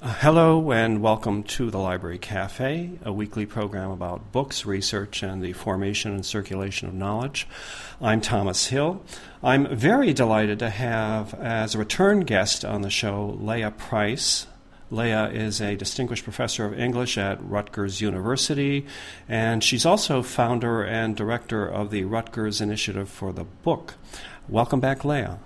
Uh, hello and welcome to the Library Cafe, a weekly program about books, research, and the formation and circulation of knowledge. I'm Thomas Hill. I'm very delighted to have as a return guest on the show Leah Price. Leah is a distinguished professor of English at Rutgers University, and she's also founder and director of the Rutgers Initiative for the Book. Welcome back, Leah.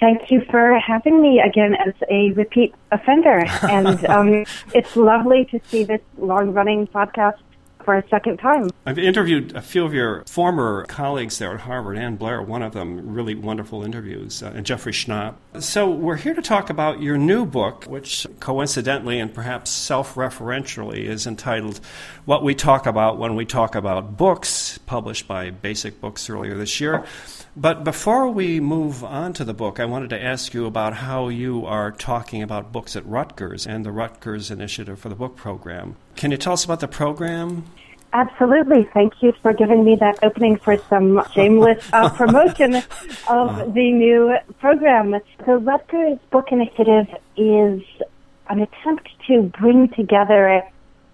Thank you for having me again as a repeat offender. And um, it's lovely to see this long running podcast for a second time. I've interviewed a few of your former colleagues there at Harvard, Ann Blair, one of them, really wonderful interviews, uh, and Jeffrey Schnapp. So we're here to talk about your new book, which coincidentally and perhaps self referentially is entitled What We Talk About When We Talk About Books, published by Basic Books earlier this year. But before we move on to the book, I wanted to ask you about how you are talking about books at Rutgers and the Rutgers Initiative for the Book Program. Can you tell us about the program? Absolutely. Thank you for giving me that opening for some shameless uh, promotion of uh-huh. the new program. The Rutgers Book Initiative is an attempt to bring together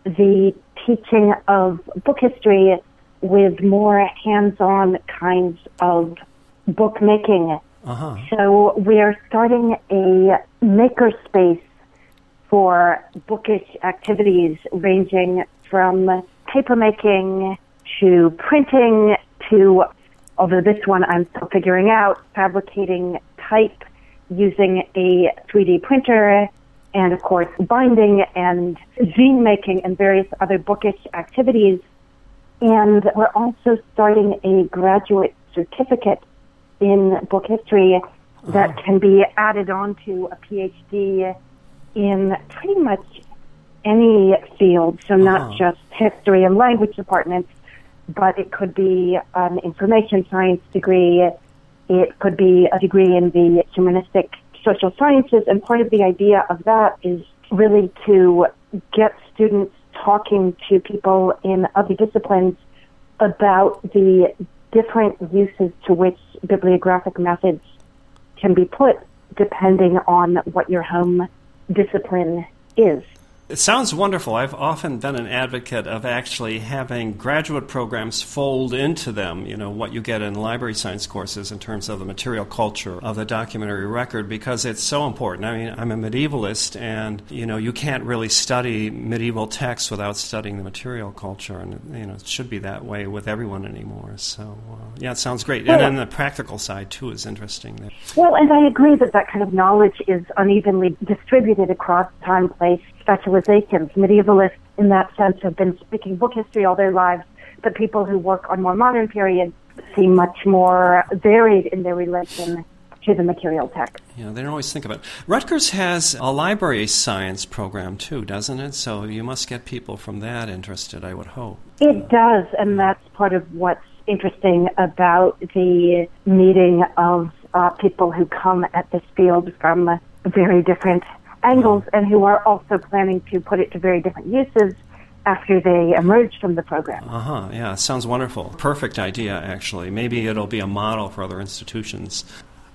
the teaching of book history with more hands-on kinds of bookmaking. Uh-huh. So we are starting a makerspace for bookish activities ranging from papermaking to printing to, although this one I'm still figuring out, fabricating type using a 3D printer and of course binding and zine making and various other bookish activities. And we're also starting a graduate certificate in book history that uh-huh. can be added on to a PhD in pretty much any field, so not uh-huh. just history and language departments, but it could be an information science degree, it could be a degree in the humanistic social sciences, and part of the idea of that is really to get students talking to people in other disciplines about the different uses to which bibliographic methods can be put depending on what your home discipline is. It sounds wonderful. I've often been an advocate of actually having graduate programs fold into them, you know, what you get in library science courses in terms of the material culture of the documentary record because it's so important. I mean, I'm a medievalist and, you know, you can't really study medieval texts without studying the material culture and, you know, it should be that way with everyone anymore. So, uh, yeah, it sounds great. And then the practical side, too, is interesting. There. Well, and I agree that that kind of knowledge is unevenly distributed across time, place, specializations. Medievalists, in that sense, have been speaking book history all their lives, but people who work on more modern periods seem much more varied in their relation to the material text. Yeah, they don't always think about it. Rutgers has a library science program too, doesn't it? So you must get people from that interested, I would hope. It does, and that's part of what's interesting about the meeting of uh, people who come at this field from very different angles and who are also planning to put it to very different uses after they emerge from the program. Uh huh. Yeah, sounds wonderful. Perfect idea, actually. Maybe it'll be a model for other institutions.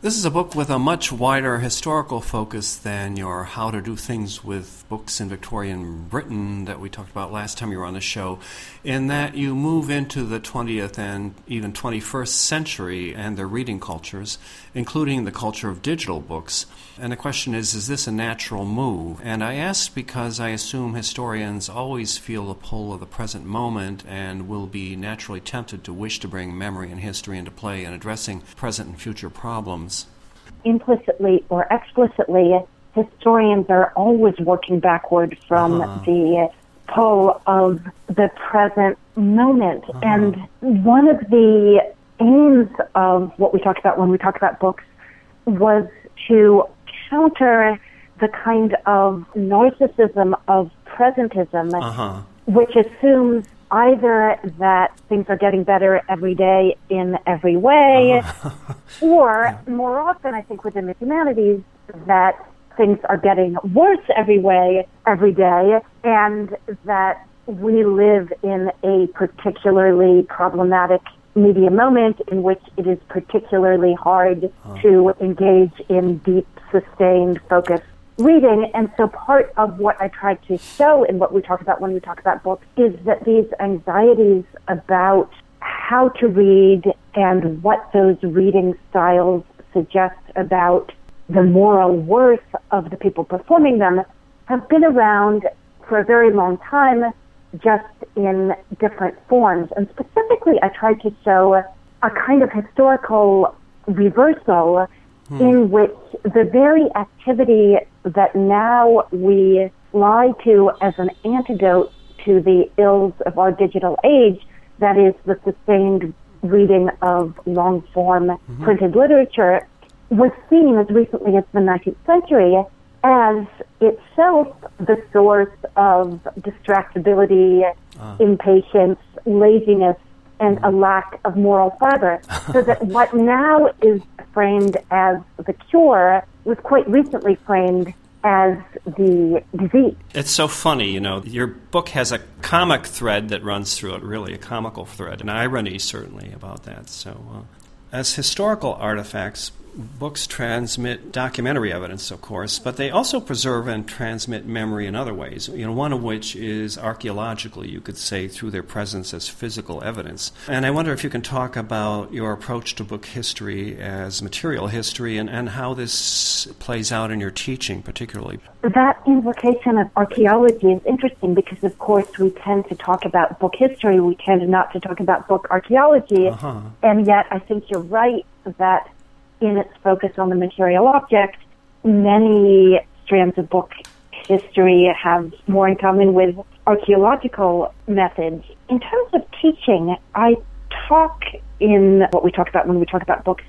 This is a book with a much wider historical focus than your How to Do Things with books in Victorian Britain that we talked about last time you were on the show, in that you move into the 20th and even 21st century and their reading cultures, including the culture of digital books. And the question is is this a natural move? And I ask because I assume historians always feel the pull of the present moment and will be naturally tempted to wish to bring memory and history into play in addressing present and future problems implicitly or explicitly, historians are always working backward from uh-huh. the pull of the present moment. Uh-huh. And one of the aims of what we talked about when we talked about books was to counter the kind of narcissism of presentism, uh-huh. which assumes either that things are getting better every day in every way, uh, or more often, I think within the humanities, that things are getting worse every way every day, and that we live in a particularly problematic media moment in which it is particularly hard uh. to engage in deep, sustained, focused reading. And so part of what I tried to show in what we talk about when we talk about books is that these anxieties about how to read and what those reading styles suggest about the moral worth of the people performing them have been around for a very long time, just in different forms. And specifically, I tried to show a kind of historical reversal hmm. in which the very activity that now we lie to as an antidote to the ills of our digital age, that is the sustained reading of long form mm-hmm. printed literature, was seen as recently as the 19th century as itself the source of distractibility, uh. impatience, laziness, and a lack of moral fiber. so that what now is framed as the cure was quite recently framed as the disease. It's so funny, you know. Your book has a comic thread that runs through it, really, a comical thread, and irony certainly about that. So, uh, as historical artifacts, books transmit documentary evidence, of course, but they also preserve and transmit memory in other ways. You know, one of which is archaeologically, you could say, through their presence as physical evidence. And I wonder if you can talk about your approach to book history as material history and, and how this plays out in your teaching, particularly. That invocation of archaeology is interesting because, of course, we tend to talk about book history, we tend not to talk about book archaeology, uh-huh. and yet I think you're right that in its focus on the material object, many strands of book history have more in common with archaeological methods. In terms of teaching, I talk in what we talk about when we talk about books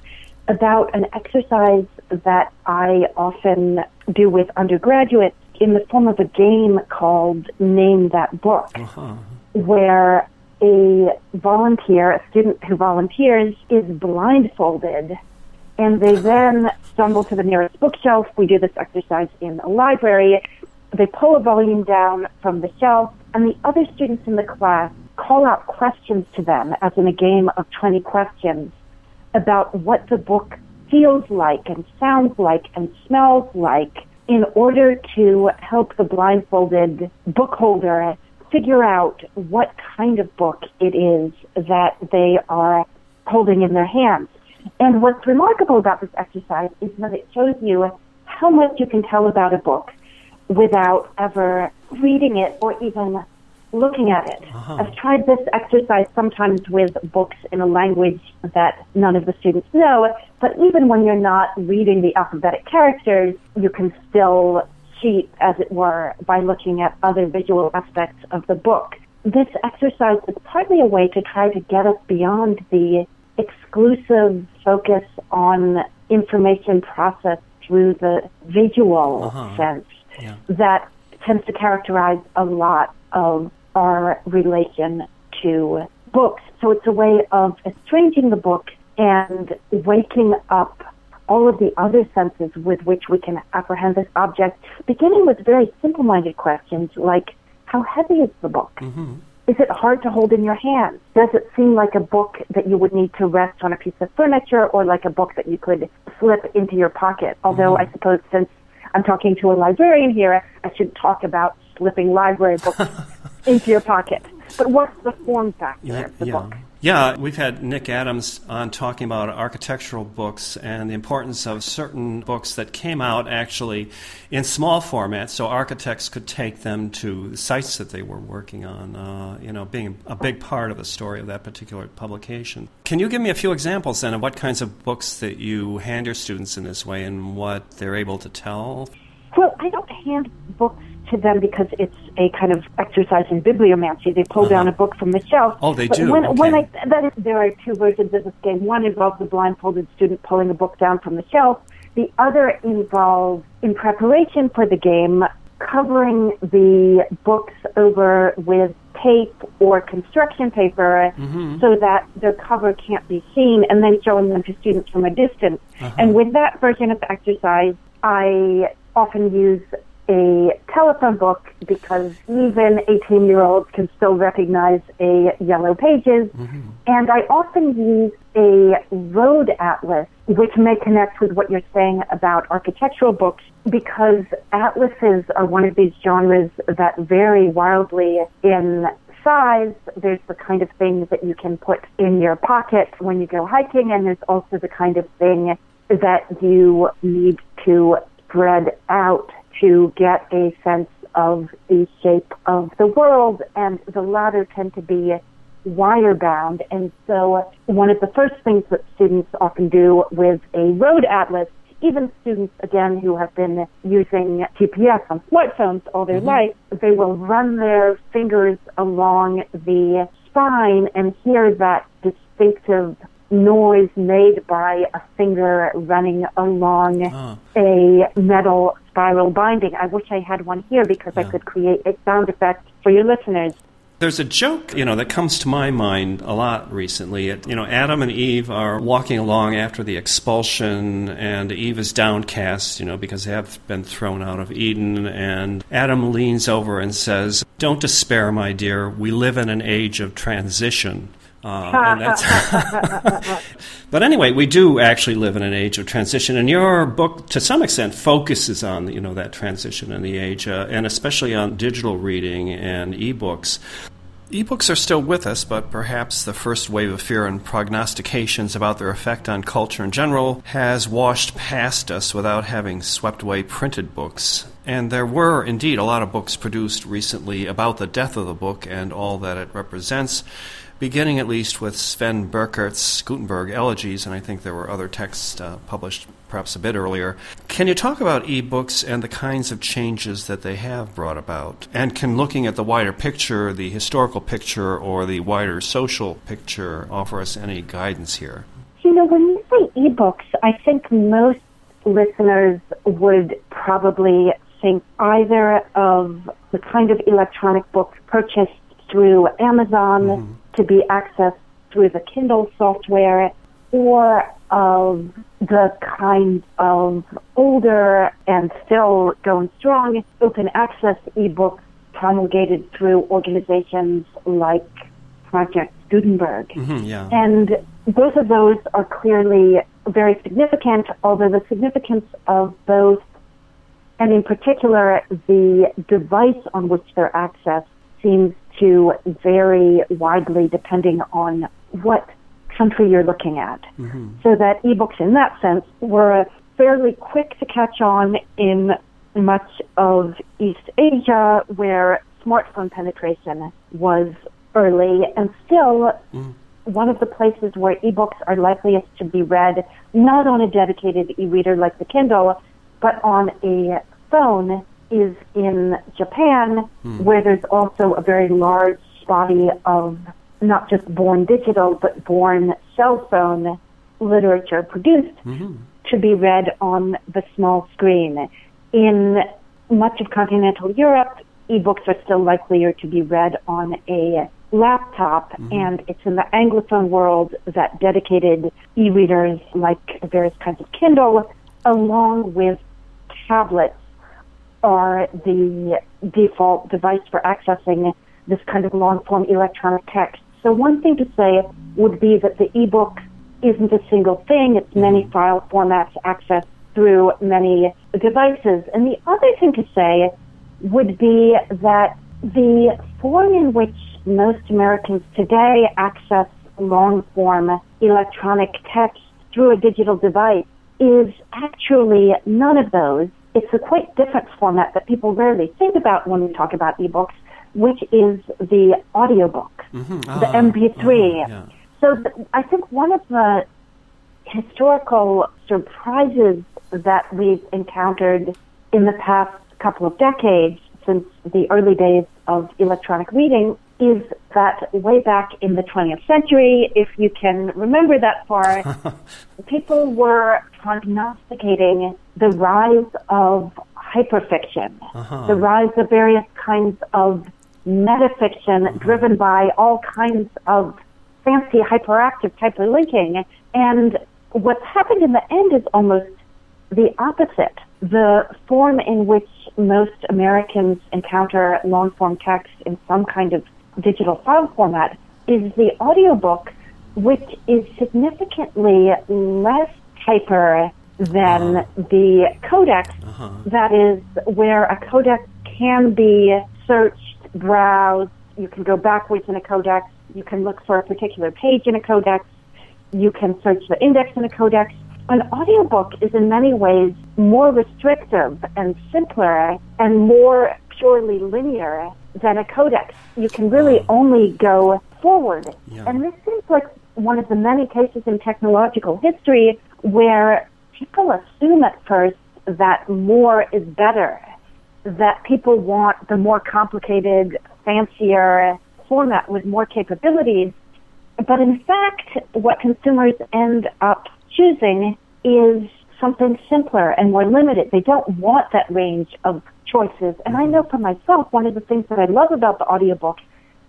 about an exercise that I often do with undergraduates in the form of a game called Name That Book, uh-huh. where a volunteer, a student who volunteers, is blindfolded and they then stumble to the nearest bookshelf. We do this exercise in a library. They pull a volume down from the shelf, and the other students in the class call out questions to them, as in a game of 20 questions, about what the book feels like and sounds like and smells like in order to help the blindfolded book holder figure out what kind of book it is that they are holding in their hands. And what's remarkable about this exercise is that it shows you how much you can tell about a book without ever reading it or even looking at it. Uh-huh. I've tried this exercise sometimes with books in a language that none of the students know, but even when you're not reading the alphabetic characters, you can still cheat, as it were, by looking at other visual aspects of the book. This exercise is partly a way to try to get us beyond the exclusive focus on information processed through the visual uh-huh. sense yeah. that tends to characterize a lot of our relation to books. So it's a way of estranging the book and waking up all of the other senses with which we can apprehend this object, beginning with very simple minded questions like, how heavy is the book? Mm-hmm. Is it hard to hold in your hand? Does it seem like a book that you would need to rest on a piece of furniture or like a book that you could slip into your pocket? Although mm-hmm. I suppose since I'm talking to a librarian here, I should talk about slipping library books into your pocket. But what's the form factor yeah, of the yeah. book? Yeah, we've had Nick Adams on talking about architectural books and the importance of certain books that came out actually in small format, so architects could take them to sites that they were working on. Uh, you know, being a big part of the story of that particular publication. Can you give me a few examples then of what kinds of books that you hand your students in this way and what they're able to tell? Well, I don't hand books to them because it's a kind of exercise in bibliomancy. They pull uh-huh. down a book from the shelf. Oh, they but do. When, okay. when I, that is, there are two versions of this game. One involves the blindfolded student pulling a book down from the shelf. The other involves, in preparation for the game, covering the books over with tape or construction paper mm-hmm. so that the cover can't be seen and then showing them to students from a distance. Uh-huh. And with that version of the exercise, I often use a telephone book because even 18 year olds can still recognize a yellow pages. Mm-hmm. And I often use a road atlas, which may connect with what you're saying about architectural books, because atlases are one of these genres that vary wildly in size. There's the kind of thing that you can put in your pocket when you go hiking, and there's also the kind of thing that you need to spread out to get a sense of the shape of the world, and the latter tend to be wire bound. And so, one of the first things that students often do with a road atlas, even students again who have been using GPS on smartphones all their mm-hmm. life, they will run their fingers along the spine and hear that distinctive noise made by a finger running along uh. a metal spiral binding. I wish I had one here because yeah. I could create a sound effect for your listeners. There's a joke, you know, that comes to my mind a lot recently. It, you know, Adam and Eve are walking along after the expulsion, and Eve is downcast, you know, because they have been thrown out of Eden. And Adam leans over and says, "Don't despair, my dear. We live in an age of transition." Uh, but anyway, we do actually live in an age of transition, and your book, to some extent, focuses on you know that transition in the age, uh, and especially on digital reading and ebooks. Ebooks are still with us, but perhaps the first wave of fear and prognostications about their effect on culture in general has washed past us without having swept away printed books. And there were indeed a lot of books produced recently about the death of the book and all that it represents beginning at least with Sven Birkerts' Gutenberg Elegies, and I think there were other texts uh, published perhaps a bit earlier. Can you talk about ebooks and the kinds of changes that they have brought about? And can looking at the wider picture, the historical picture, or the wider social picture offer us any guidance here? You know, when you say ebooks, I think most listeners would probably think either of the kind of electronic books purchased through Amazon mm-hmm to be accessed through the Kindle software or of the kind of older and still going strong open access ebooks promulgated through organizations like Project Gutenberg. Mm-hmm, yeah. And both of those are clearly very significant, although the significance of both, and in particular the device on which they're accessed, seems to vary widely depending on what country you're looking at. Mm-hmm. So that ebooks in that sense were fairly quick to catch on in much of East Asia where smartphone penetration was early and still mm. one of the places where ebooks are likeliest to be read not on a dedicated e-reader like the Kindle but on a phone is in Japan, hmm. where there's also a very large body of not just born digital, but born cell phone literature produced mm-hmm. to be read on the small screen. In much of continental Europe, ebooks are still likelier to be read on a laptop, mm-hmm. and it's in the Anglophone world that dedicated e-readers like various kinds of Kindle, along with tablets are the default device for accessing this kind of long form electronic text. So one thing to say would be that the ebook isn't a single thing, it's many file formats accessed through many devices. And the other thing to say would be that the form in which most Americans today access long form electronic text through a digital device is actually none of those it's a quite different format that people rarely think about when we talk about ebooks, which is the audiobook, mm-hmm. ah, the MP3. Uh-huh. Yeah. So th- I think one of the historical surprises that we've encountered in the past couple of decades since the early days of electronic reading is that way back in the 20th century, if you can remember that far, people were prognosticating the rise of hyperfiction, uh-huh. the rise of various kinds of metafiction uh-huh. driven by all kinds of fancy hyperactive hyperlinking. And what's happened in the end is almost the opposite. the form in which most Americans encounter long form text in some kind of digital file format is the audiobook, which is significantly less hyper than uh-huh. the codex. Uh-huh. That is where a codex can be searched, browsed, you can go backwards in a codex, you can look for a particular page in a codex, you can search the index in a codex. An audiobook is in many ways more restrictive and simpler and more purely linear than a codex. You can really only go forward. Yeah. And this seems like one of the many cases in technological history where people assume at first that more is better, that people want the more complicated, fancier format with more capabilities. But in fact, what consumers end up choosing is something simpler and more limited. They don't want that range of choices. And I know for myself, one of the things that I love about the audiobook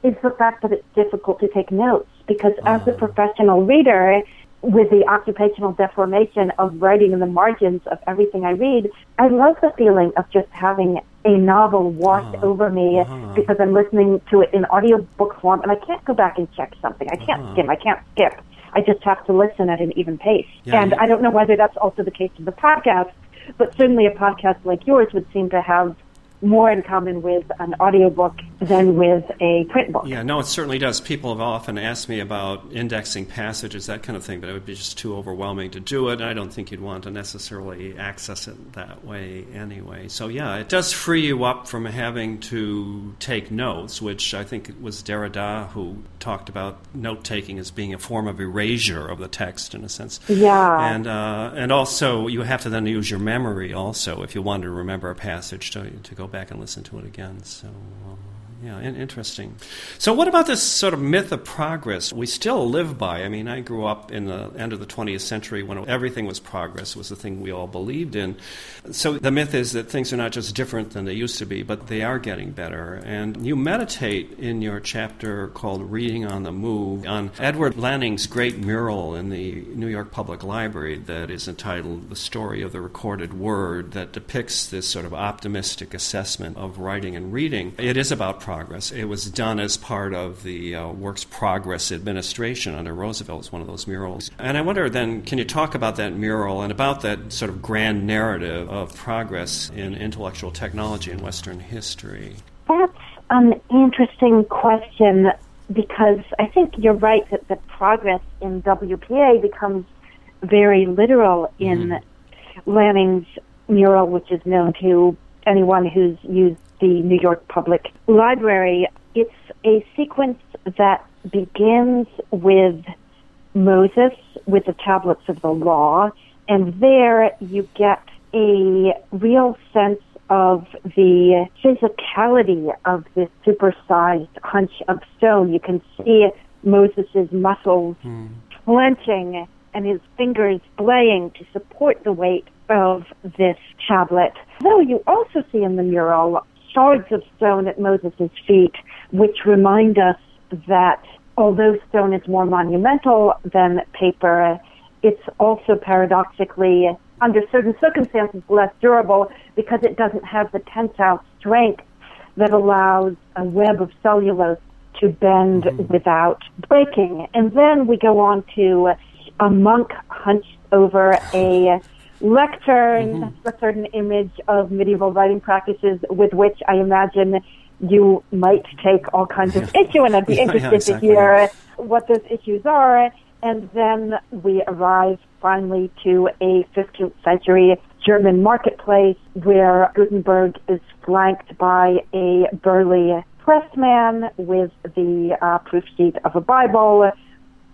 is the fact that it's difficult to take notes because as a uh-huh. professional reader, with the occupational deformation of writing in the margins of everything I read, I love the feeling of just having a novel wash uh-huh. over me uh-huh. because I'm listening to it in audiobook form and I can't go back and check something. I can't uh-huh. skim. I can't skip. I just have to listen at an even pace. Yeah, and yeah. I don't know whether that's also the case of the podcast, but certainly a podcast like yours would seem to have more in common with an audiobook than with a print book. Yeah, no, it certainly does. People have often asked me about indexing passages, that kind of thing, but it would be just too overwhelming to do it. I don't think you'd want to necessarily access it that way anyway. So, yeah, it does free you up from having to take notes, which I think it was Derrida who talked about note taking as being a form of erasure of the text in a sense. Yeah. And, uh, and also, you have to then use your memory also if you want to remember a passage to, to go back and listen to it again. So. Um, yeah, interesting. So, what about this sort of myth of progress we still live by? I mean, I grew up in the end of the 20th century when everything was progress, was the thing we all believed in. So, the myth is that things are not just different than they used to be, but they are getting better. And you meditate in your chapter called Reading on the Move on Edward Laning's great mural in the New York Public Library that is entitled The Story of the Recorded Word, that depicts this sort of optimistic assessment of writing and reading. It is about progress progress. It was done as part of the uh, Works Progress administration under Roosevelt. It's one of those murals. And I wonder then, can you talk about that mural and about that sort of grand narrative of progress in intellectual technology in Western history? That's an interesting question because I think you're right that the progress in WPA becomes very literal in mm-hmm. Laning's mural, which is known to anyone who's used the New York Public Library. It's a sequence that begins with Moses with the tablets of the law, and there you get a real sense of the physicality of this supersized hunch of stone. You can see Moses' muscles mm. clenching and his fingers belaying to support the weight of this tablet. Though you also see in the mural shards of stone at Moses' feet, which remind us that although stone is more monumental than paper, it's also paradoxically, under certain circumstances, less durable because it doesn't have the tensile strength that allows a web of cellulose to bend mm-hmm. without breaking. And then we go on to a monk hunched over a lectern. Mm-hmm. A certain image of medieval writing practices with which I imagine you might take all kinds of issue, and I'd be yeah, interested yeah, exactly. to hear what those issues are. And then we arrive finally to a 15th century German marketplace where Gutenberg is flanked by a burly pressman with the uh, proof sheet of a Bible.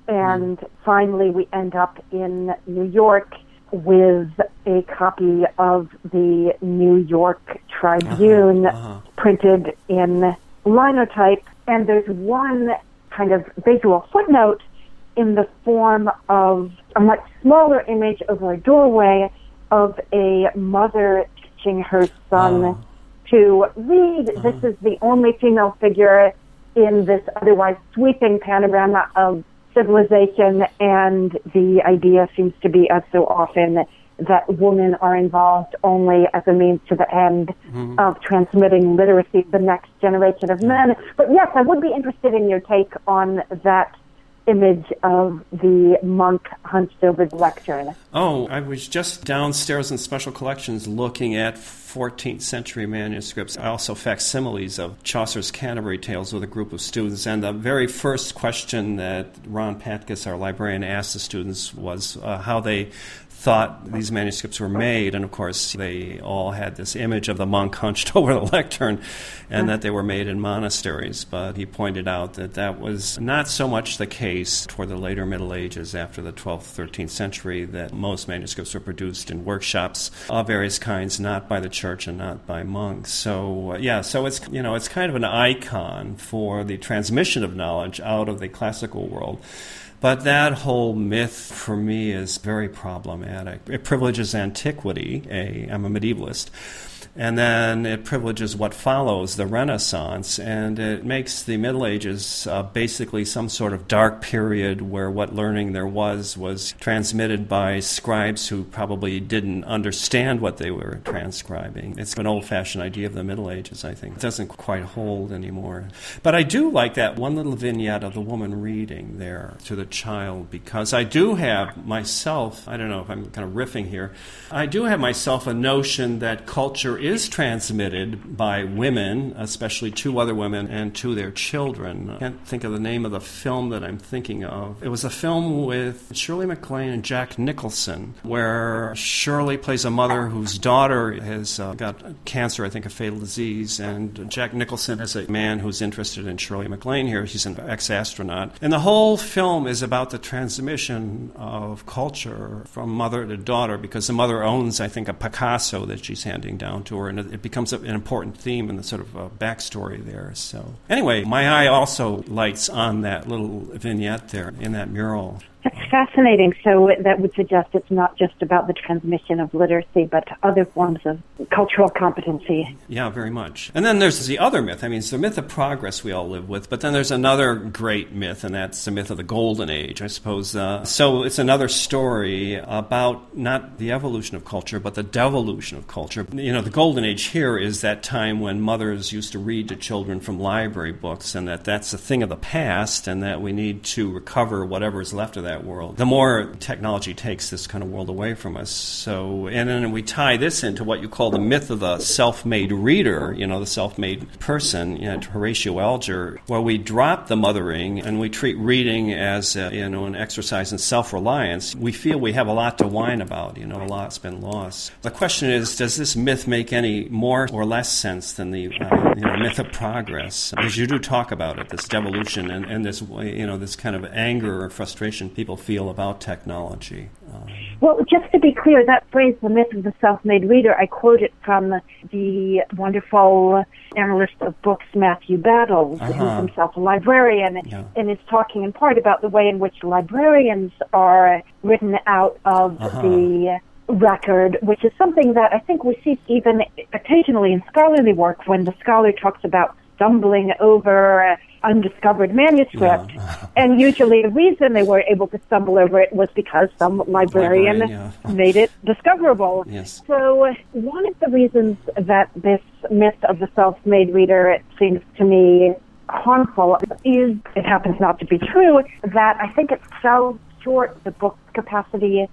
And mm. finally, we end up in New York with a copy of the New York Tribune uh-huh, uh-huh. printed in linotype. And there's one kind of visual footnote in the form of a much smaller image over a doorway of a mother teaching her son uh-huh. to read. This uh-huh. is the only female figure in this otherwise sweeping panorama of civilization, and the idea seems to be, as so often, that women are involved only as a means to the end mm-hmm. of transmitting literacy to the next generation of men. But yes, I would be interested in your take on that image of the monk hunched over the lectern. Oh, I was just downstairs in special collections looking at 14th century manuscripts, I also facsimiles of Chaucer's Canterbury Tales with a group of students. And the very first question that Ron Patkus, our librarian, asked the students was uh, how they thought these manuscripts were made. And of course, they all had this image of the monk hunched over the lectern and that they were made in monasteries. But he pointed out that that was not so much the case toward the later Middle Ages after the 12th, 13th century, that most manuscripts were produced in workshops of various kinds, not by the church and not by monks. So, uh, yeah, so it's, you know, it's kind of an icon for the transmission of knowledge out of the classical world. But that whole myth for me is very problematic. It privileges antiquity. I'm a medievalist and then it privileges what follows the Renaissance, and it makes the Middle Ages uh, basically some sort of dark period where what learning there was was transmitted by scribes who probably didn't understand what they were transcribing. It's an old fashioned idea of the Middle Ages, I think. It doesn't quite hold anymore. But I do like that one little vignette of the woman reading there to the child because I do have myself, I don't know if I'm kind of riffing here, I do have myself a notion that culture is transmitted by women, especially two other women, and to their children. I can't think of the name of the film that I'm thinking of. It was a film with Shirley MacLaine and Jack Nicholson, where Shirley plays a mother whose daughter has uh, got cancer, I think a fatal disease, and Jack Nicholson is a man who's interested in Shirley MacLaine here. He's an ex astronaut. And the whole film is about the transmission of culture from mother to daughter because the mother owns, I think, a Picasso that she's handing down to and it becomes an important theme in the sort of uh, backstory there. So, anyway, my eye also lights on that little vignette there in that mural. That's fascinating. So that would suggest it's not just about the transmission of literacy, but other forms of cultural competency. Yeah, very much. And then there's the other myth. I mean, it's the myth of progress we all live with, but then there's another great myth, and that's the myth of the golden age, I suppose. Uh, so it's another story about not the evolution of culture, but the devolution of culture. You know, the golden age here is that time when mothers used to read to children from library books, and that that's a thing of the past, and that we need to recover whatever is left of that that world. The more technology takes this kind of world away from us. So, and then we tie this into what you call the myth of the self-made reader. You know, the self-made person. You know, Horatio Alger, where we drop the mothering and we treat reading as a, you know an exercise in self-reliance. We feel we have a lot to whine about. You know, a lot's been lost. The question is, does this myth make any more or less sense than the uh, you know, myth of progress? Because you do talk about it, this devolution and, and this you know this kind of anger or frustration people feel about technology. Um, well, just to be clear, that phrase, the myth of the self made reader, I quote it from the wonderful analyst of books, Matthew Battles, uh-huh. who's himself a librarian, yeah. and is talking in part about the way in which librarians are written out of uh-huh. the record, which is something that I think we see even occasionally in scholarly work when the scholar talks about stumbling over undiscovered manuscript. Yeah. and usually the reason they were able to stumble over it was because some librarian, librarian yeah. made it discoverable. Yes. So one of the reasons that this myth of the self-made reader it seems to me harmful is it happens not to be true that I think it sells short the book's capacity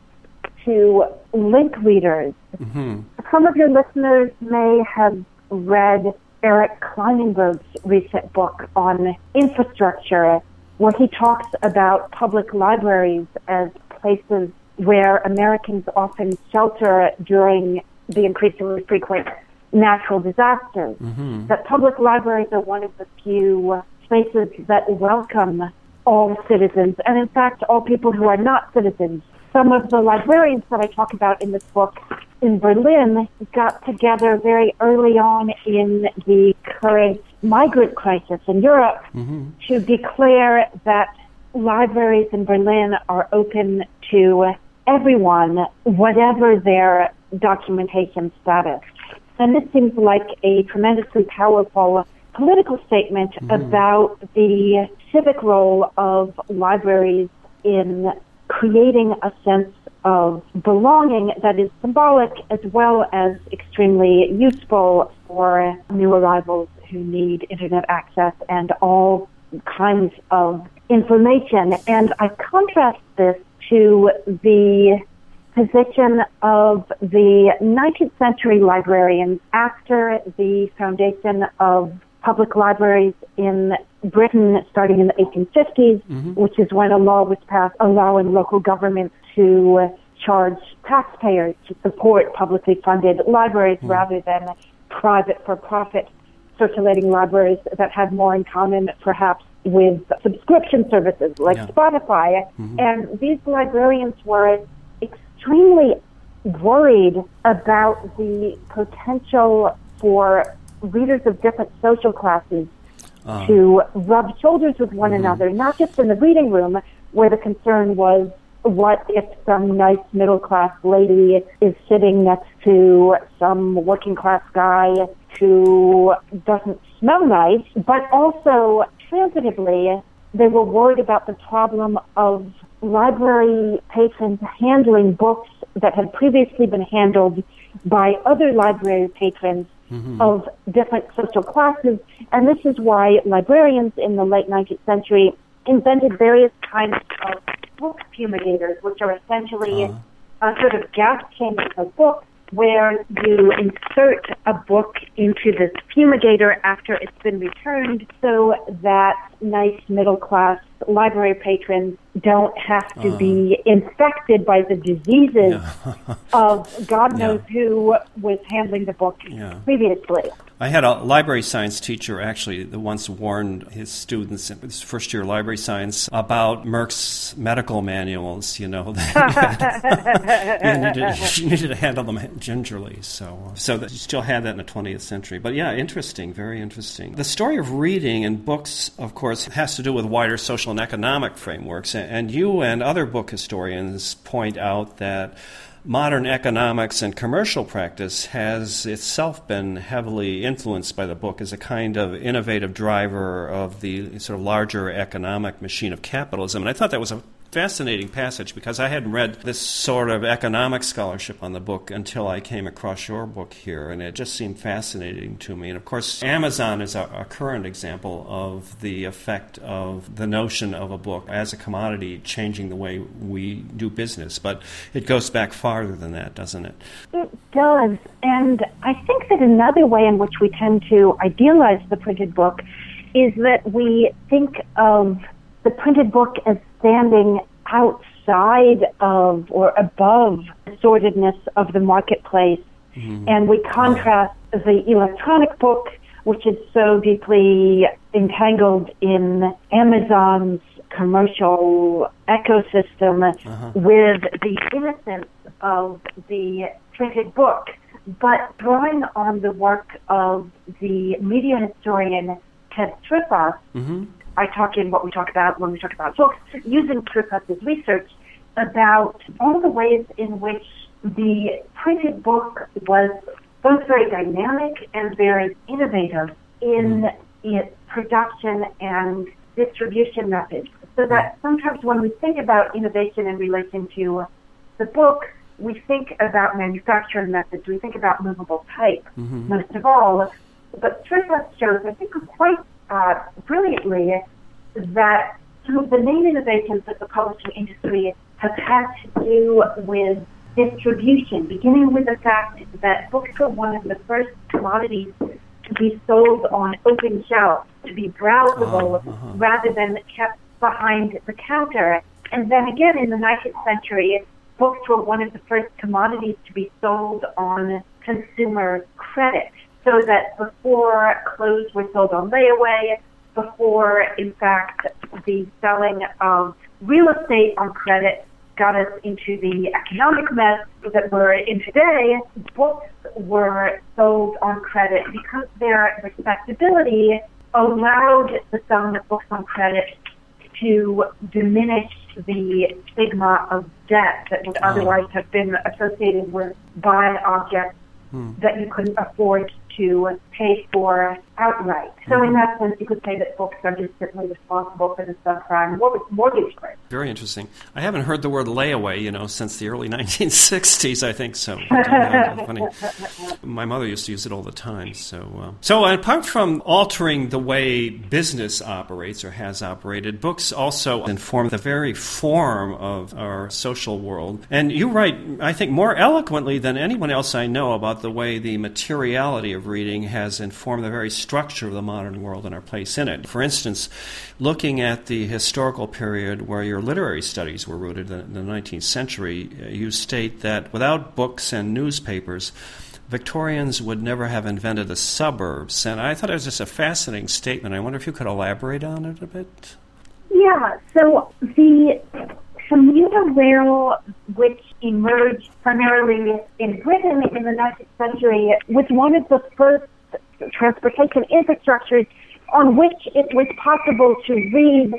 to link readers. Mm-hmm. Some of your listeners may have read Eric Klinenberg's recent book on infrastructure, where he talks about public libraries as places where Americans often shelter during the increasingly frequent natural disasters. Mm-hmm. That public libraries are one of the few places that welcome all citizens, and in fact, all people who are not citizens some of the librarians that I talk about in this book in Berlin got together very early on in the current migrant crisis in Europe mm-hmm. to declare that libraries in Berlin are open to everyone, whatever their documentation status. And this seems like a tremendously powerful political statement mm-hmm. about the civic role of libraries in creating a sense of belonging that is symbolic as well as extremely useful for new arrivals who need internet access and all kinds of information. And I contrast this to the position of the 19th century librarians after the foundation of public libraries in Britain starting in the 1850s, mm-hmm. which is when a law was passed allowing local governments to charge taxpayers to support publicly funded libraries mm-hmm. rather than private for profit circulating libraries that had more in common perhaps with subscription services like yeah. Spotify. Mm-hmm. And these librarians were extremely worried about the potential for readers of different social classes uh, to rub shoulders with one mm-hmm. another, not just in the reading room, where the concern was what if some nice middle class lady is sitting next to some working class guy who doesn't smell nice, but also transitively, they were worried about the problem of library patrons handling books that had previously been handled by other library patrons mm-hmm. of different social classes. And this is why librarians in the late 19th century invented various kinds of book fumigators, which are essentially uh-huh. a sort of gas chamber of books where you insert a book into this fumigator after it's been returned so that nice middle class library patrons don't have to uh, be infected by the diseases yeah. of God knows yeah. who was handling the book yeah. previously. I had a library science teacher actually that once warned his students his first year library science about Merck's medical manuals, you know, you, needed, you needed to handle them gingerly. So, so that you still had that in the 20th century. But yeah, interesting, very interesting. The story of reading and books, of course, has to do with wider social and economic frameworks. And you and other book historians point out that modern economics and commercial practice has itself been heavily influenced by the book as a kind of innovative driver of the sort of larger economic machine of capitalism. And I thought that was a fascinating passage because I hadn't read this sort of economic scholarship on the book until I came across your book here, and it just seemed fascinating to me. And of course, Amazon is a, a current example of the effect of the notion of a book as a commodity changing the way we do business. But it goes back farther than that, doesn't it? It does. And I think that another way in which we tend to idealize the printed book is that we think of the printed book as standing outside of or above the sordidness of the marketplace. Mm-hmm. And we contrast the electronic book, which is so deeply entangled in Amazon's commercial ecosystem, uh-huh. with the innocence of the printed book. But drawing on the work of the media historian Ted Striphas, mm-hmm. I talk in what we talk about when we talk about books, using Striphas's research about all the ways in which the printed book was both very dynamic and very innovative in its production and distribution methods. So that sometimes when we think about innovation in relation to the book, we think about manufacturing methods, we think about movable type mm-hmm. most of all. But Striphas shows, I think, quite uh, brilliantly that some of the main innovations that the publishing industry has had to do with distribution, beginning with the fact that books were one of the first commodities to be sold on open shelves, to be browsable uh, uh-huh. rather than kept behind the counter. And then again in the 19th century, books were one of the first commodities to be sold on consumer credit so that before clothes were sold on layaway, before, in fact, the selling of real estate on credit got us into the economic mess that we're in today, books were sold on credit because their respectability allowed the selling of books on credit to diminish the stigma of debt that would otherwise have been associated with buying objects hmm. that you couldn't afford to pay for outright. So in that sense, you could say that books are just certainly responsible for the subprime mortgage crisis. Very interesting. I haven't heard the word layaway, you know, since the early 1960s. I think so. funny. My mother used to use it all the time. So, uh, so apart from altering the way business operates or has operated, books also inform the very form of our social world. And you write, I think, more eloquently than anyone else I know about the way the materiality of reading has informed the very structure of the modern world and our place in it. For instance, looking at the historical period where your literary studies were rooted in the 19th century, uh, you state that without books and newspapers, Victorians would never have invented the suburbs. And I thought it was just a fascinating statement. I wonder if you could elaborate on it a bit. Yeah, so the commuter rail, which emerged primarily in Britain in the 19th century, was one of the first transportation infrastructures on which it was possible to read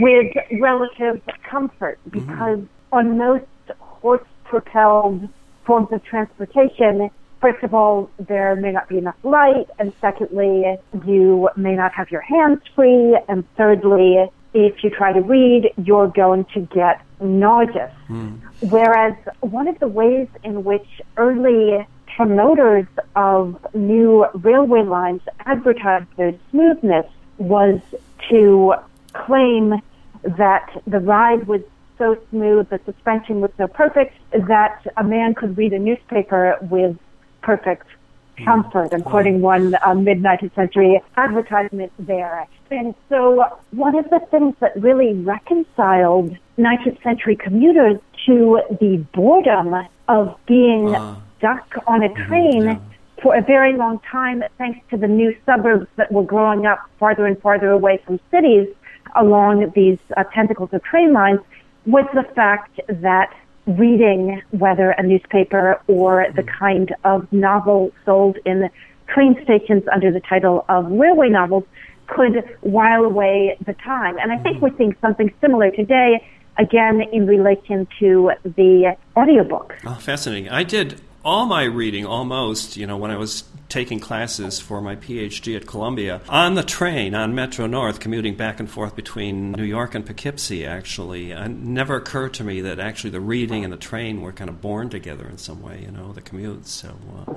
with relative comfort mm-hmm. because mm-hmm. on most horse propelled forms of transportation, first of all, there may not be enough light, and secondly, you may not have your hands free, and thirdly, if you try to read, you're going to get nauseous. Mm. Whereas one of the ways in which early promoters of new railway lines advertised their smoothness was to claim that the ride was so smooth, the suspension was so perfect that a man could read a newspaper with perfect comfort, and quoting one uh, mid 19th century advertisement there. And so, one of the things that really reconciled 19th century commuters to the boredom of being uh stuck on a mm-hmm, train yeah. for a very long time thanks to the new suburbs that were growing up farther and farther away from cities along these uh, tentacles of train lines was the fact that reading, whether a newspaper or the mm-hmm. kind of novel sold in train stations under the title of railway novels, could while away the time. And I think mm-hmm. we're seeing something similar today, again, in relation to the audiobook. Oh, fascinating. I did all my reading, almost, you know, when I was taking classes for my PhD at Columbia, on the train, on Metro North, commuting back and forth between New York and Poughkeepsie, actually. It never occurred to me that actually the reading and the train were kind of born together in some way, you know, the commute. So, uh,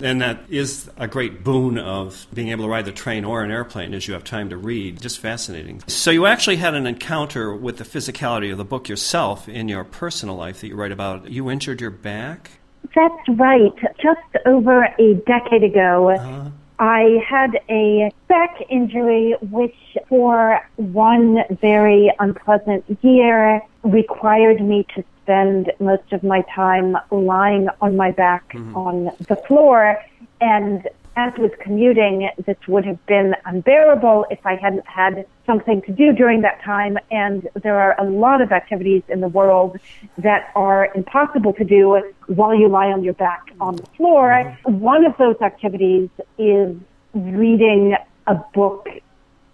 and that is a great boon of being able to ride the train or an airplane as you have time to read. Just fascinating. So, you actually had an encounter with the physicality of the book yourself in your personal life that you write about. You injured your back? That's right. Just over a decade ago, uh-huh. I had a back injury, which for one very unpleasant year required me to spend most of my time lying on my back mm-hmm. on the floor. And as with commuting, this would have been unbearable if I hadn't had something to do during that time. And there are a lot of activities in the world that are impossible to do while you lie on your back on the floor. Mm-hmm. One of those activities is reading a book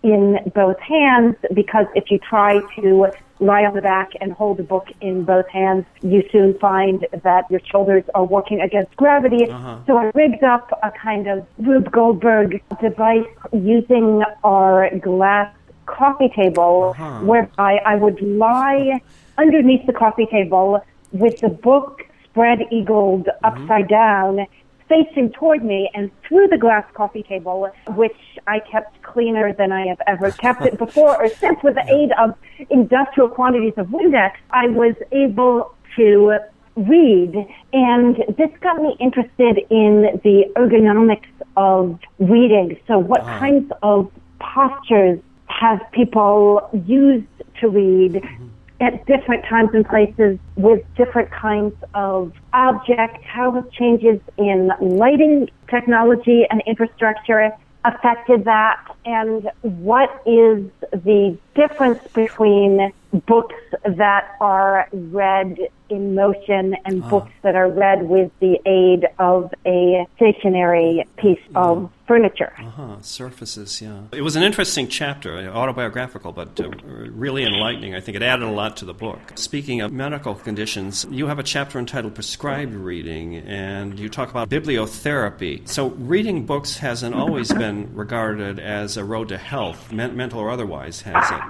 in both hands because if you try to lie on the back and hold a book in both hands, you soon find that your shoulders are working against gravity. Uh-huh. So I rigged up a kind of Rube Goldberg device using our glass coffee table uh-huh. whereby I would lie underneath the coffee table with the book spread eagled mm-hmm. upside down facing toward me and through the glass coffee table, which I kept cleaner than I have ever kept it before or since with the aid of industrial quantities of Windex, I was able to read. And this got me interested in the ergonomics of reading. So what uh-huh. kinds of postures have people used to read? Mm-hmm at different times and places with different kinds of objects, how changes in lighting technology and infrastructure affected that, and what is the difference between books that are read in motion and Ah. books that are read with the aid of a stationary piece of furniture. Uh-huh, surfaces, yeah. It was an interesting chapter, autobiographical, but uh, really enlightening. I think it added a lot to the book. Speaking of medical conditions, you have a chapter entitled Prescribed Reading, and you talk about bibliotherapy. So, reading books hasn't always been regarded as a road to health, men- mental or otherwise, has it?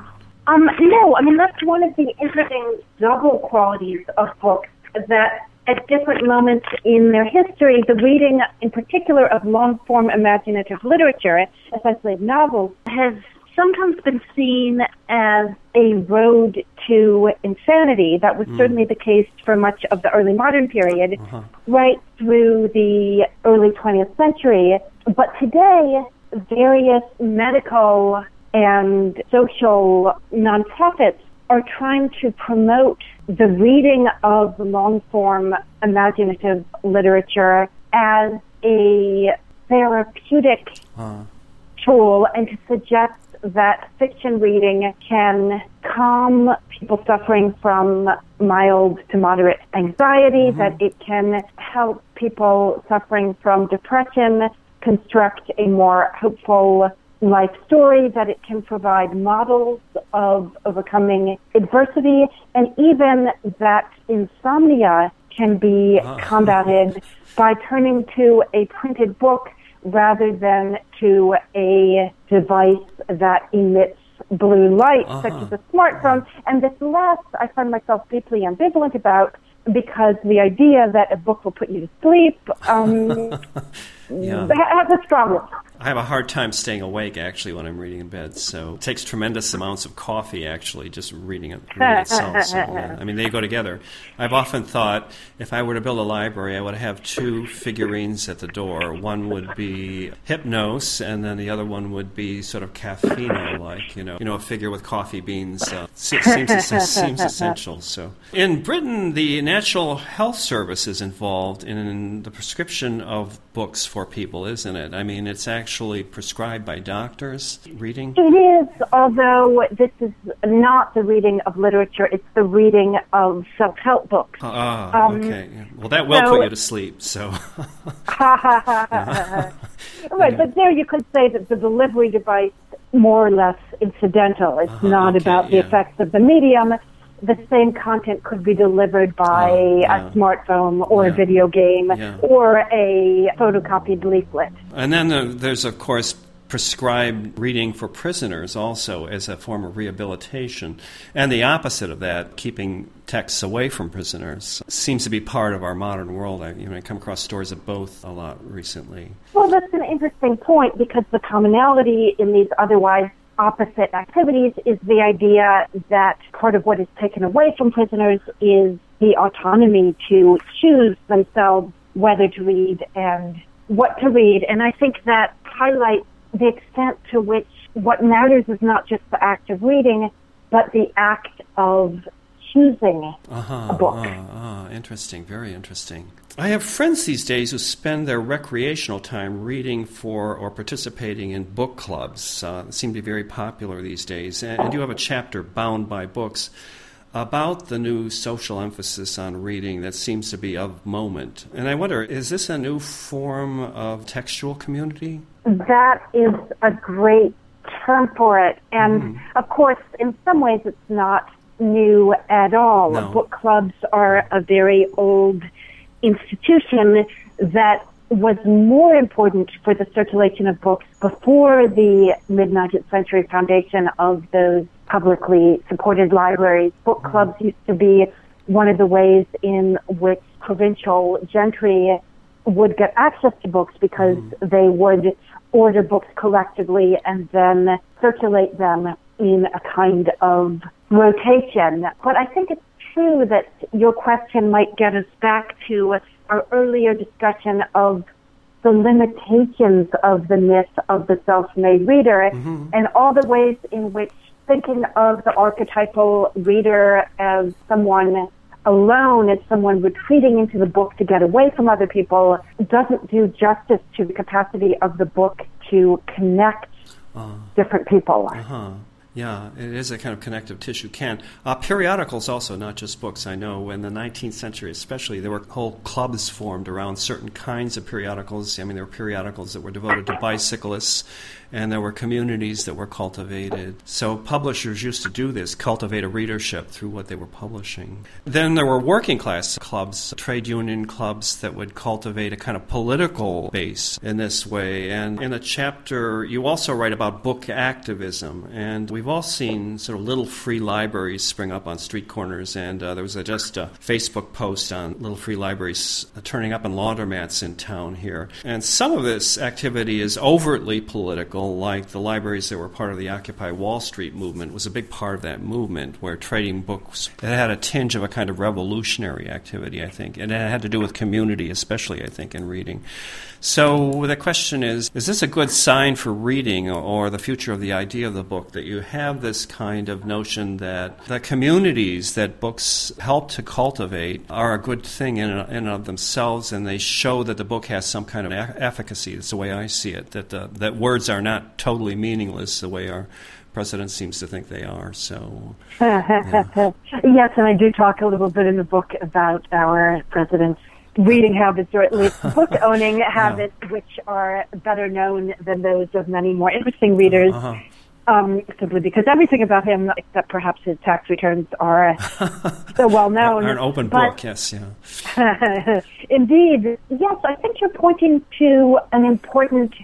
Um, no, I mean that's one of the interesting double qualities of books that at different moments in their history, the reading in particular of long form imaginative literature, especially of novels, has sometimes been seen as a road to insanity. That was certainly the case for much of the early modern period, right through the early 20th century. But today, various medical and social nonprofits are trying to promote the reading of long form imaginative literature as a therapeutic Uh, tool and to suggest that fiction reading can calm people suffering from mild to moderate anxiety, that it can help people suffering from depression construct a more hopeful life story, that it can provide models of overcoming adversity, and even that insomnia can be Ah. combated by turning to a printed book rather than to a device that emits blue light, such Uh-huh. as a smartphone. And this last, I find myself deeply ambivalent about because the idea that a book will put you to sleep um, yeah. has a strong I have a hard time staying awake actually when I'm reading in bed. So it takes tremendous amounts of coffee actually just reading it, reading itself. So, yeah. I mean, they go together. I've often thought if I were to build a library, I would have two figurines at the door. One would be Hypnos, and then the other one would be sort of caffeino, like you know, you know, a figure with coffee beans. Uh, se- seems seems essential. So in Britain, the National Health Service is involved in the prescription of books for people, isn't it? I mean, it's actually prescribed by doctors. Reading. It is, although this is not the reading of literature, it's the reading of self help books. Ah, Um, okay. Well, that will so- put you to sleep. So, Ha ha ha ha. Right, but there you could say that the delivery device more or less incidental. It's Uh-huh, not okay, about the yeah. effects of the medium. The same content could be delivered by Oh, yeah. a smartphone or Yeah. a video game Yeah. or a photocopied leaflet. and then uh, there's of course prescribed reading for prisoners also as a form of rehabilitation, and the opposite of that, keeping texts away from prisoners, seems to be part of our modern world. I, you know, I come across stories of both a lot recently. Well, that's an interesting point because the commonality in these otherwise opposite activities is the idea that part of what is taken away from prisoners is the autonomy to choose themselves whether to read and what to read. And I think that highlights the extent to which what matters is not just the act of reading, but the act of choosing Uh-huh, a book. uh, uh, interesting, very interesting. I have friends these days who spend their recreational time reading for or participating in book clubs. Uh, they seem to be very popular these days. And, and you have a chapter, Bound by Books, about the new social emphasis on reading that seems to be of moment. And I wonder, is this a new form of textual community? That is a great term for it. And of course, in some ways, it's not new at all. No. Book clubs are a very old institution that was more important for the circulation of books before the mid 19th century foundation of those publicly supported libraries. Book mm-hmm. clubs used to be one of the ways in which provincial gentry would get access to books because mm-hmm. they would order books collectively and then circulate them in a kind of rotation. But I think it's true that your question might get us back to our earlier discussion of the limitations of the myth of the self-made reader mm-hmm. and all the ways in which thinking of the archetypal reader as someone alone, as someone retreating into the book to get away from other people, doesn't do justice to the capacity of the book to connect uh-huh. different people. Huh. Yeah, it is a kind of connective tissue. Can uh, periodicals also, not just books. I know in the 19th century, especially, there were whole clubs formed around certain kinds of periodicals. I mean, there were periodicals that were devoted to bicyclists and there were communities that were cultivated. So publishers used to do this, cultivate a readership through what they were publishing. Then there were working class clubs, trade union clubs that would cultivate a kind of political base in this way. And in a chapter, you also write about book activism. And we've all seen sort of little free libraries spring up on street corners. And uh, there was a, just a Facebook post on little free libraries turning up in laundromats in town here. And some of this activity is overtly political like the libraries that were part of the Occupy Wall Street movement, was a big part of that movement, where trading books it had a tinge of a kind of revolutionary activity, I think, and it had to do with community, especially I think in reading. So the question is: Is this a good sign for reading or the future of the idea of the book that you have this kind of notion that the communities that books help to cultivate are a good thing in and of themselves, and they show that the book has some kind of efficacy. That's the way I see it. That uh, that words are not totally meaningless the way our president seems to think they are. So, yeah. yes, and I do talk a little bit in the book about our president's reading habits, or at least book owning habits, yeah. which are better known than those of many more interesting readers. Uh-huh. Um, simply because everything about him, except perhaps his tax returns, are so well known. Are an open but, book, yes, yeah. indeed, yes. I think you're pointing to an important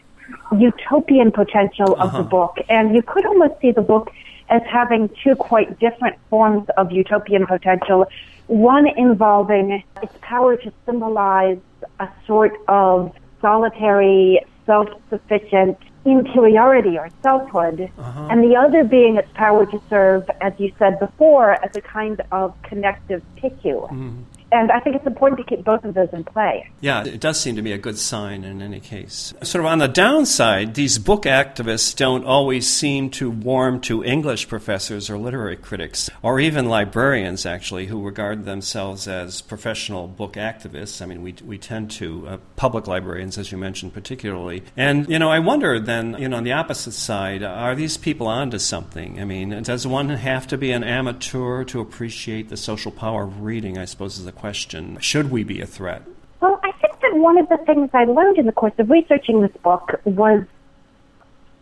utopian potential of uh-huh. the book, and you could almost see the book as having two quite different forms of utopian potential. One involving its power to symbolize a sort of solitary, self-sufficient interiority or selfhood, uh-huh. and the other being its power to serve, as you said before, as a kind of connective tissue. Mm and I think it's important to keep both of those in play. Yeah, it does seem to be a good sign in any case. Sort of on the downside, these book activists don't always seem to warm to English professors or literary critics, or even librarians, actually, who regard themselves as professional book activists. I mean, we, we tend to, uh, public librarians, as you mentioned, particularly. And, you know, I wonder then, you know, on the opposite side, are these people onto something? I mean, does one have to be an amateur to appreciate the social power of reading, I suppose, is the question should we be a threat? Well, I think that one of the things I learned in the course of researching this book was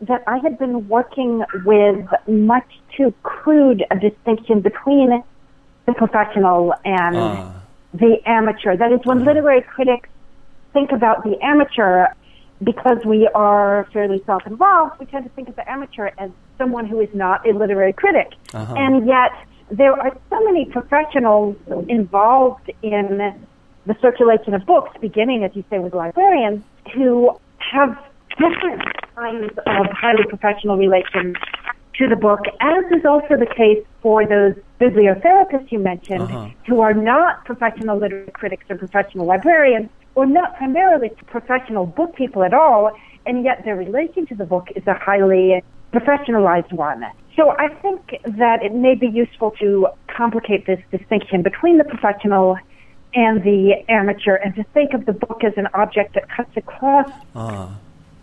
that I had been working with much too crude a distinction between the professional and uh. the amateur. That is, when uh. literary critics think about the amateur, because we are fairly self involved, we tend to think of the amateur as someone who is not a literary critic. Uh-huh. And yet, there are so many professionals involved in the circulation of books, beginning, as you say, with librarians, who have different kinds of highly professional relations to the book, as is also the case for those bibliotherapists you mentioned, uh-huh. who are not professional literary critics or professional librarians, or not primarily professional book people at all, and yet their relation to the book is a highly professionalized one. So I think that it may be useful to complicate this distinction between the professional and the amateur and to think of the book as an object that cuts across uh.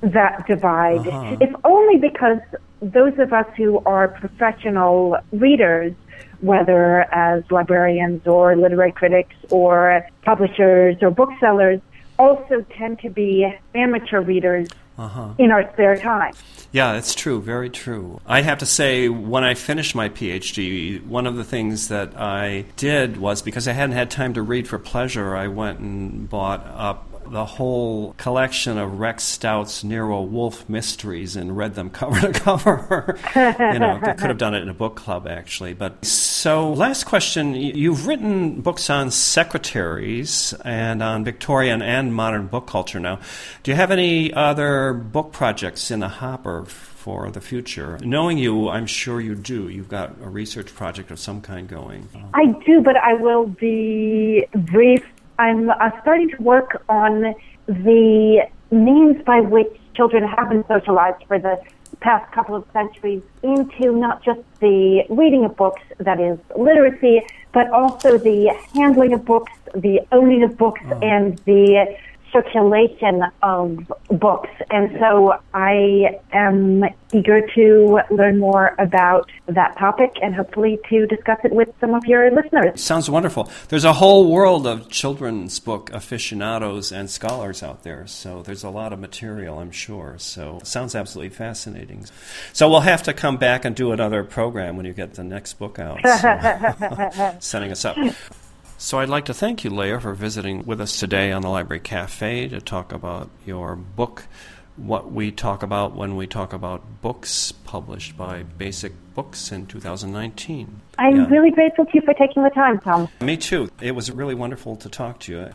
that divide. Uh-huh. If only because those of us who are professional readers, whether as librarians or literary critics or publishers or booksellers, also tend to be amateur readers uh-huh. in our spare time. Yeah, it's true, very true. I have to say, when I finished my PhD, one of the things that I did was because I hadn't had time to read for pleasure, I went and bought up the whole collection of Rex Stout's Nero Wolfe mysteries and read them cover to cover. you know, could have done it in a book club actually. But so, last question: You've written books on secretaries and on Victorian and modern book culture. Now, do you have any other book projects in the hopper? for the future. Knowing you, I'm sure you do. You've got a research project of some kind going. I do, but I will be brief I'm uh, starting to work on the means by which children have been socialized for the past couple of centuries into not just the reading of books, that is literacy, but also the handling of books, the owning of books, oh. and the circulation of books. And so I am eager to learn more about that topic and hopefully to discuss it with some of your listeners. Sounds wonderful. There's a whole world of children's book aficionados and scholars out there, so there's a lot of material, I'm sure. So sounds absolutely fascinating. So we'll have to come back and do another program when you get the next book out. So, setting us up. So I'd like to thank you, Leah, for visiting with us today on the Library Cafe to talk about your book, what we talk about when we talk about books published by Basic Books in 2019. I'm yeah. really grateful to you for taking the time, Tom. Me too. It was really wonderful to talk to you.